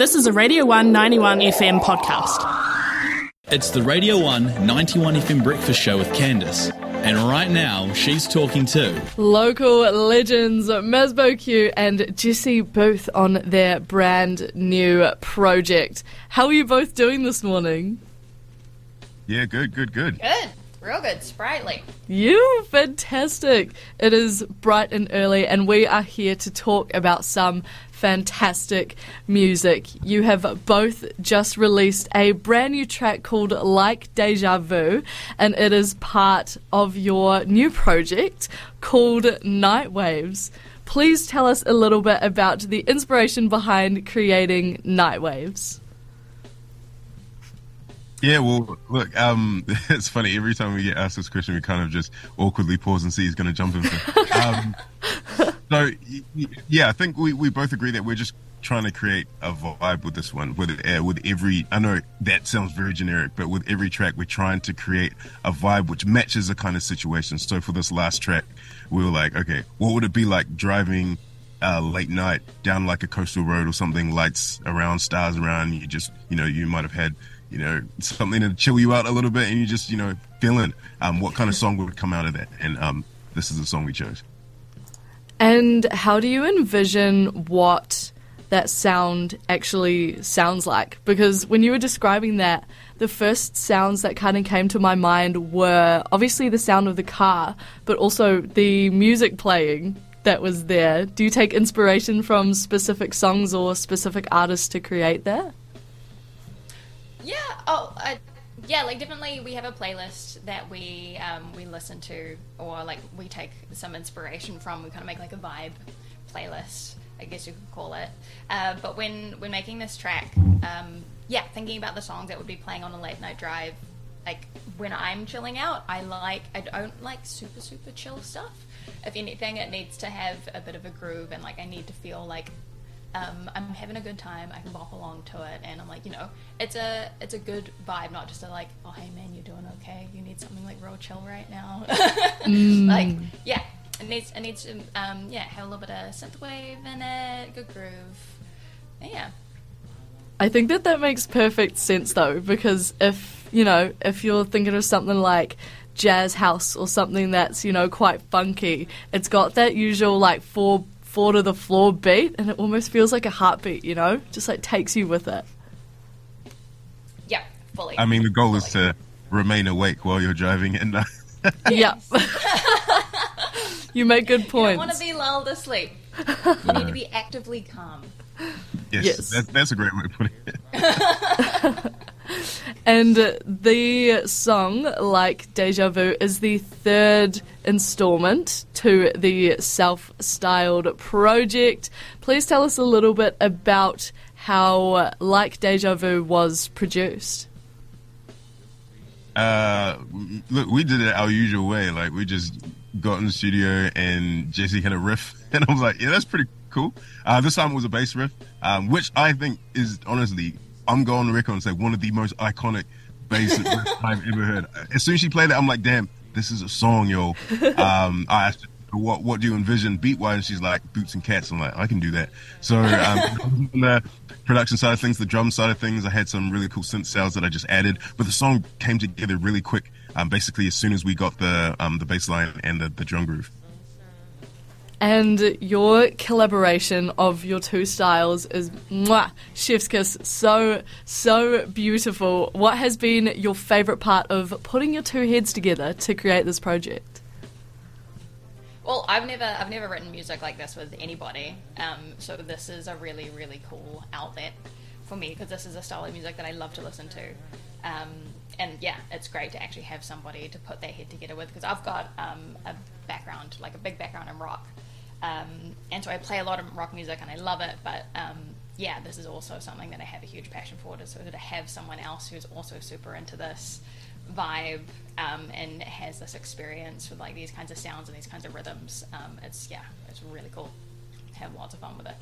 This is a Radio 191 FM podcast. It's the Radio 191 FM breakfast show with Candice. And right now, she's talking to local legends Mazbou Q and Jessie Booth on their brand new project. How are you both doing this morning? Yeah, good, good, good. Good. Real good. Sprightly. You fantastic. It is bright and early, and we are here to talk about some fantastic music. You have both just released a brand new track called Like Deja Vu, and it is part of your new project called Nightwaves. Please tell us a little bit about the inspiration behind creating Nightwaves. Yeah, well, look, um, it's funny. Every time we get asked this question, we kind of just awkwardly pause and see who's going to jump in. Um, so, yeah, I think we, we both agree that we're just trying to create a vibe with this one. With uh, with every, I know that sounds very generic, but with every track, we're trying to create a vibe which matches the kind of situation. So for this last track, we were like, okay, what would it be like driving uh, late night down like a coastal road or something, lights around, stars around. You just, you know, you might have had you know, something to chill you out a little bit and you just, you know, feeling um, what kind of song would come out of that. And um, this is the song we chose. And how do you envision what that sound actually sounds like? Because when you were describing that, the first sounds that kind of came to my mind were obviously the sound of the car, but also the music playing that was there. Do you take inspiration from specific songs or specific artists to create that? Yeah. Oh, uh, yeah. Like definitely, we have a playlist that we um, we listen to, or like we take some inspiration from. We kind of make like a vibe playlist, I guess you could call it. Uh, but when when making this track, um, yeah, thinking about the songs that would be playing on a late night drive. Like when I'm chilling out, I like I don't like super super chill stuff. If anything, it needs to have a bit of a groove, and like I need to feel like um, I'm having a good time. I can bop along to it, and I'm like, you know, it's a it's a good vibe, not just a like, oh hey man, you're doing okay. You need something like real chill right now. mm. Like, yeah, it needs it needs to um, yeah have a little bit of synthwave in it, good groove. Yeah. I think that that makes perfect sense though, because if you know if you're thinking of something like jazz house or something that's you know quite funky, it's got that usual like four four to the floor beat, and it almost feels like a heartbeat, you know, just like takes you with it. Yeah, fully. I mean, the goal fully. is to remain awake while you're driving, and uh, yeah, you make good points. You don't want to be lulled asleep. You need to be actively calm. Yes, yes. That, that's a great way of putting it. and the song, like Deja Vu, is the third installment to the self styled project. Please tell us a little bit about how Like Deja Vu was produced. Uh, look, we did it our usual way. Like, we just got in the studio and Jessie kind of riff, and I was like, yeah, that's pretty cool. Uh, this time it was a bass riff, um, which I think is honestly I'm going on record and say one of the most iconic bass I've ever heard. As soon as she played it, I'm like, damn, this is a song, yo. Um, I asked her, what what do you envision beat wise? She's like, boots and cats. I'm like, I can do that. So um, the production side of things, the drum side of things, I had some really cool synth sounds that I just added, but the song came together really quick. Um, basically, as soon as we got the um, the bass line and the, the drum groove and your collaboration of your two styles is mwah, chef's kiss. So so beautiful. What has been your favorite part of putting your two heads together to create this project? Well i've never i've never written music like this with anybody. Um, so this is a really really cool outlet for me because this is a style of music that i love to listen to. Um, and yeah, it's great to actually have somebody to put their head together with because I've got um, a background, like a big background in rock, um, and so I play a lot of rock music and I love it, but um, yeah, this is also something that I have a huge passion for. To sort of have someone else who's also super into this vibe um, and has this experience with like these kinds of sounds and these kinds of rhythms. Um, it's yeah, it's really cool. Have lots of fun with it.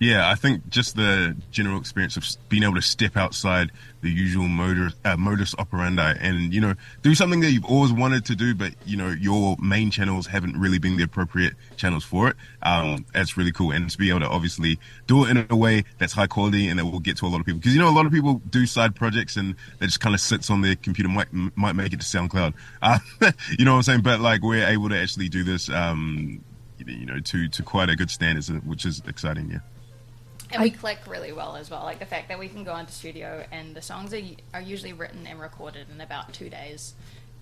Yeah, I think just the general experience of being able to step outside the usual modus, uh, modus operandi and, you know, do something that you've always wanted to do, but, you know, your main channels haven't really been the appropriate channels for it. Um, that's really cool. And to be able to obviously do it in a way that's high quality and that will get to a lot of people. Because, you know, a lot of people do side projects and that just kind of sits on their computer, might, might make it to SoundCloud. Uh, you know what I'm saying? But like we're able to actually do this, um, you know, to, to quite a good standard, which is exciting. Yeah. And we click really well as well. Like the fact that we can go into studio and the songs are, are usually written and recorded in about two days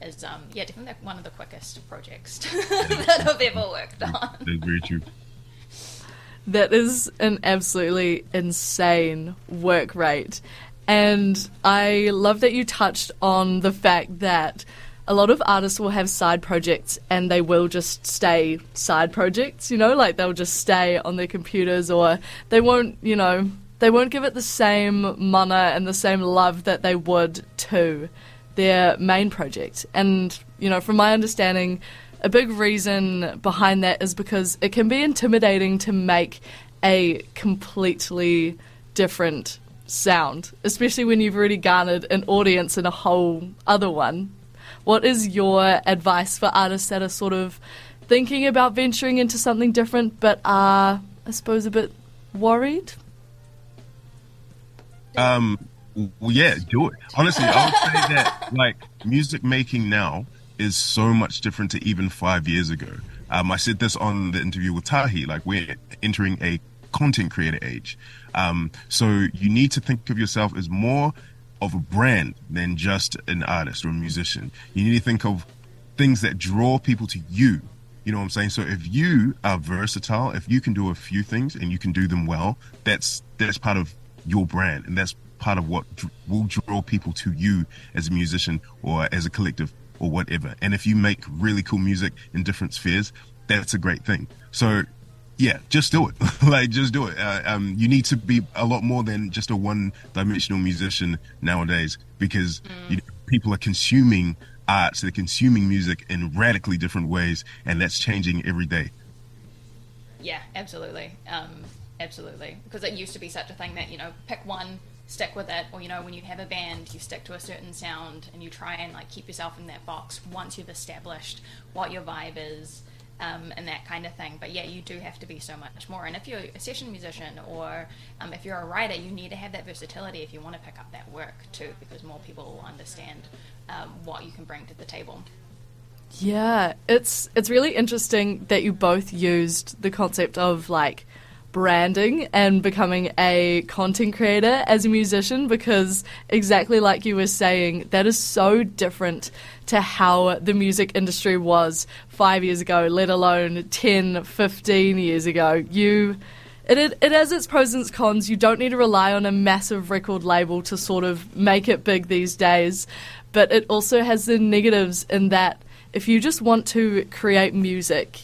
is, um, yeah, definitely one of the quickest projects that I've ever worked on. That's very true. That is an absolutely insane work rate. And I love that you touched on the fact that a lot of artists will have side projects and they will just stay side projects, you know, like they'll just stay on their computers or they won't, you know, they won't give it the same mana and the same love that they would to their main project. And, you know, from my understanding, a big reason behind that is because it can be intimidating to make a completely different sound, especially when you've already garnered an audience in a whole other one. What is your advice for artists that are sort of thinking about venturing into something different but are, I suppose, a bit worried? Um, well, yeah, do it. Honestly, I would say that like music making now is so much different to even five years ago. Um, I said this on the interview with Tahi. Like we're entering a content creator age, um, so you need to think of yourself as more of a brand than just an artist or a musician. You need to think of things that draw people to you. You know what I'm saying? So if you are versatile, if you can do a few things and you can do them well, that's that's part of your brand and that's part of what will draw people to you as a musician or as a collective or whatever. And if you make really cool music in different spheres, that's a great thing. So yeah, just do it. like, just do it. Uh, um, you need to be a lot more than just a one-dimensional musician nowadays because mm. you know, people are consuming art, so they're consuming music in radically different ways, and that's changing every day. Yeah, absolutely, um, absolutely. Because it used to be such a thing that you know, pick one, stick with it, or you know, when you have a band, you stick to a certain sound and you try and like keep yourself in that box. Once you've established what your vibe is um, and that kind of thing. But yeah, you do have to be so much more. And if you're a session musician or um, if you're a writer, you need to have that versatility if you want to pick up that work too, because more people will understand um, what you can bring to the table. Yeah, it's it's really interesting that you both used the concept of like branding and becoming a content creator as a musician because exactly like you were saying that is so different to how the music industry was 5 years ago let alone 10 15 years ago you it, it has its pros and cons. You don't need to rely on a massive record label to sort of make it big these days. But it also has the negatives in that if you just want to create music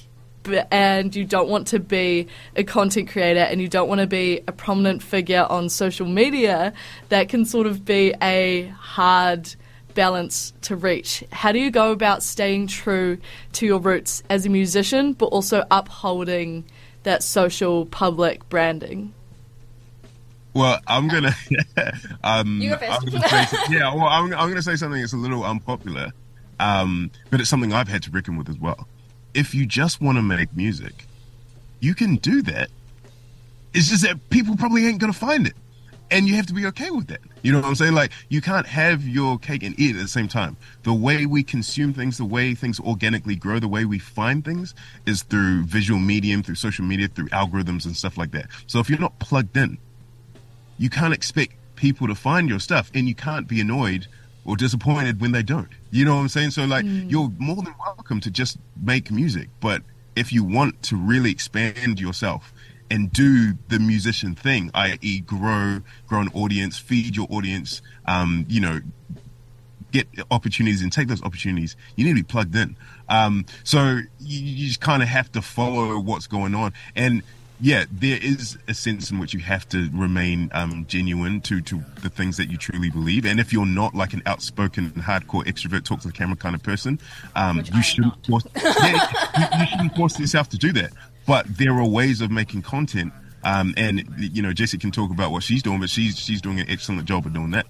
and you don't want to be a content creator and you don't want to be a prominent figure on social media, that can sort of be a hard balance to reach. How do you go about staying true to your roots as a musician, but also upholding that social public branding? Well, I'm gonna. um, I'm gonna say, yeah, well, I'm, I'm, gonna say something that's a little unpopular, um, but it's something I've had to reckon with as well if you just want to make music, you can do that. It's just that people probably ain't gonna find it. And you have to be okay with that. You know what I'm saying? Like you can't have your cake and eat it at the same time. The way we consume things, the way things organically grow, the way we find things is through visual medium, through social media, through algorithms and stuff like that. So if you're not plugged in, you can't expect people to find your stuff and you can't be annoyed or disappointed when they don't. You know what I'm saying? So like mm. you're more than welcome to just make music, but if you want to really expand yourself and do the musician thing, i.e., grow, grow an audience, feed your audience, um, you know, get opportunities and take those opportunities, you need to be plugged in. Um, so you, you just kind of have to follow what's going on. And yeah, there is a sense in which you have to remain um, genuine to to the things that you truly believe. And if you're not like an outspoken, hardcore extrovert, talk to the camera kind of person, um, you shouldn't force, yeah, you, you shouldn't force yourself to do that. But there are ways of making content Um, and you know, Jessie can talk about what she's doing, but she's she's doing an excellent job of doing that.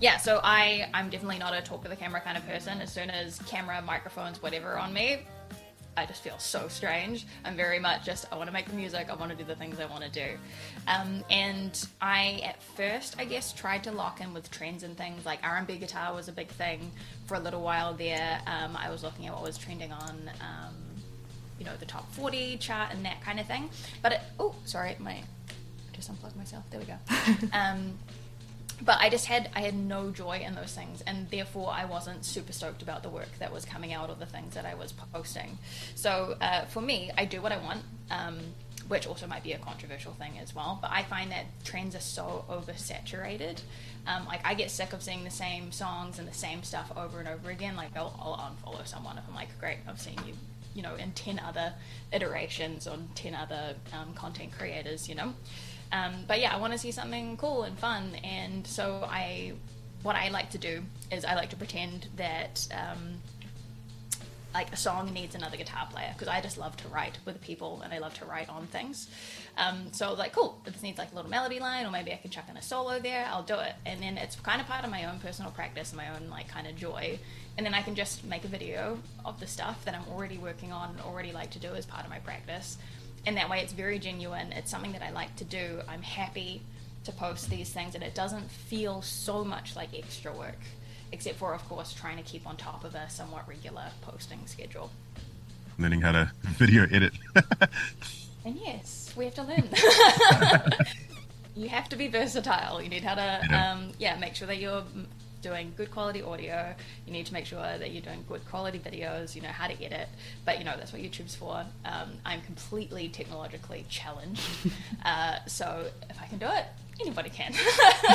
Yeah, so I I'm definitely not a talk to the camera kind of person. As soon as camera, microphones, whatever on me, I just feel so strange. I'm very much just I want to make the music. I want to do the things I want to do. Um, and I at first I guess tried to lock in with trends and things like R&B guitar was a big thing for a little while there. Um, I was looking at what was trending on. Um, you know the top 40 chart and that kind of thing but it, oh sorry my I just unplugged myself there we go um, but I just had I had no joy in those things, and therefore I wasn't super stoked about the work that was coming out of the things that I was posting. So uh, for me, I do what I want, um, which also might be a controversial thing as well. But I find that trends are so oversaturated. Um, like I get sick of seeing the same songs and the same stuff over and over again. Like I'll, I'll unfollow someone if I'm like, great, I've seen you, you know, in ten other iterations on ten other um, content creators, you know. Um, but yeah, I want to see something cool and fun, and so I, what I like to do is I like to pretend that um, like a song needs another guitar player because I just love to write with people and I love to write on things. Um, so like, cool, this needs like a little melody line, or maybe I can chuck in a solo there, I'll do it, and then it's kind of part of my own personal practice, my own like kind of joy, and then I can just make a video of the stuff that I'm already working on and already like to do as part of my practice and that way it's very genuine. It's something that I like to do. I'm happy to post these things, and it doesn't feel so much like extra work, except for, of course, trying to keep on top of a somewhat regular posting schedule. Learning how to video edit. and yes, we have to learn. you have to be versatile. You need how to, yeah, um, yeah make sure that you're doing good quality audio. You need to make sure that you're doing good quality videos. You know how to edit, but you know that's what YouTube's for. Um, I'm completely technologically challenged, uh, so if I can do it, anybody can.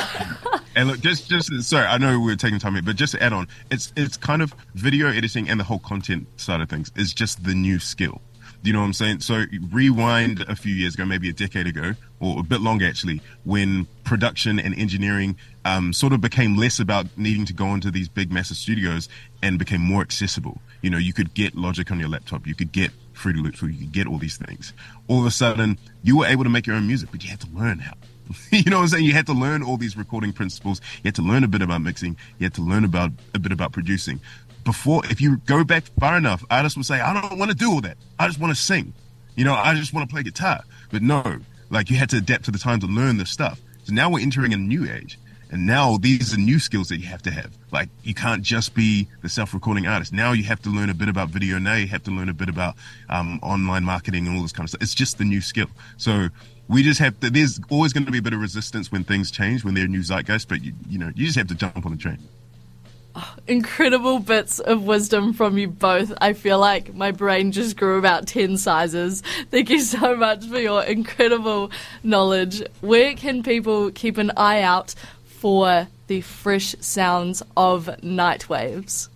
and look, just just sorry, I know we're taking time here, but just to add on, it's it's kind of video editing and the whole content side of things is just the new skill. You know what I'm saying? So rewind a few years ago, maybe a decade ago, or a bit longer actually, when production and engineering um, sort of became less about needing to go into these big massive studios and became more accessible. You know, you could get Logic on your laptop, you could get Fruity Loops, you could get all these things. All of a sudden, you were able to make your own music, but you had to learn how. you know what I'm saying? You had to learn all these recording principles. You had to learn a bit about mixing. You had to learn about a bit about producing before, if you go back far enough, artists would say, I don't want to do all that. I just want to sing. You know, I just want to play guitar. But no, like you had to adapt to the time to learn the stuff. So now we're entering a new age. And now these are new skills that you have to have. Like you can't just be the self-recording artist. Now you have to learn a bit about video. Now you have to learn a bit about um, online marketing and all this kind of stuff. It's just the new skill. So we just have to. There's always going to be a bit of resistance when things change, when they're new zeitgeist. But you, you know, you just have to jump on the train incredible bits of wisdom from you both. I feel like my brain just grew about 10 sizes. Thank you so much for your incredible knowledge. Where can people keep an eye out for the fresh sounds of Nightwaves?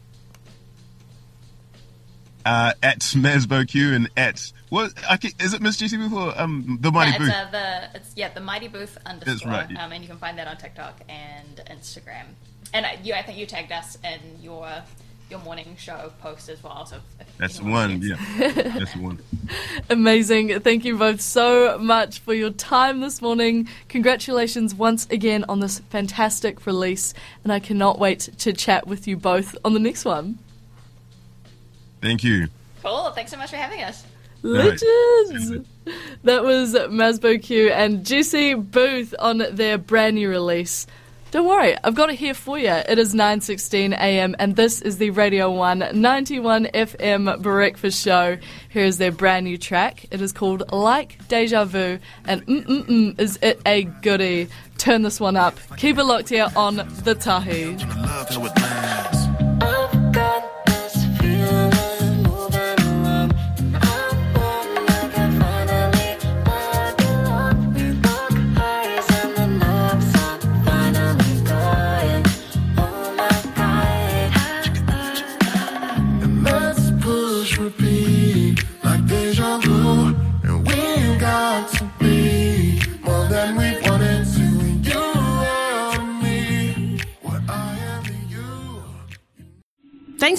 Uh, at MazbouQ and at what is it Miss Jessie Booth or um, the Mighty yeah, Booth? Uh, the, it's, yeah, the Mighty Booth underscore. That's right. Yeah. Um, and you can find that on TikTok and Instagram and I, you, I think you tagged us in your your morning show post as well. So that's one, yeah, that's one. Amazing! Thank you both so much for your time this morning. Congratulations once again on this fantastic release, and I cannot wait to chat with you both on the next one. Thank you. Cool. Thanks so much for having us. Legends! Right. That was Mazbou Q and Jessie Booth on their brand new release. Don't worry, I've got it here for you. It is 9:16 a.m. and this is the Radio 1 91 FM breakfast show. Here is their brand new track. It is called Like Deja Vu and mm mm mm is it a goodie. Turn this one up. Keep it locked here on the Tahi.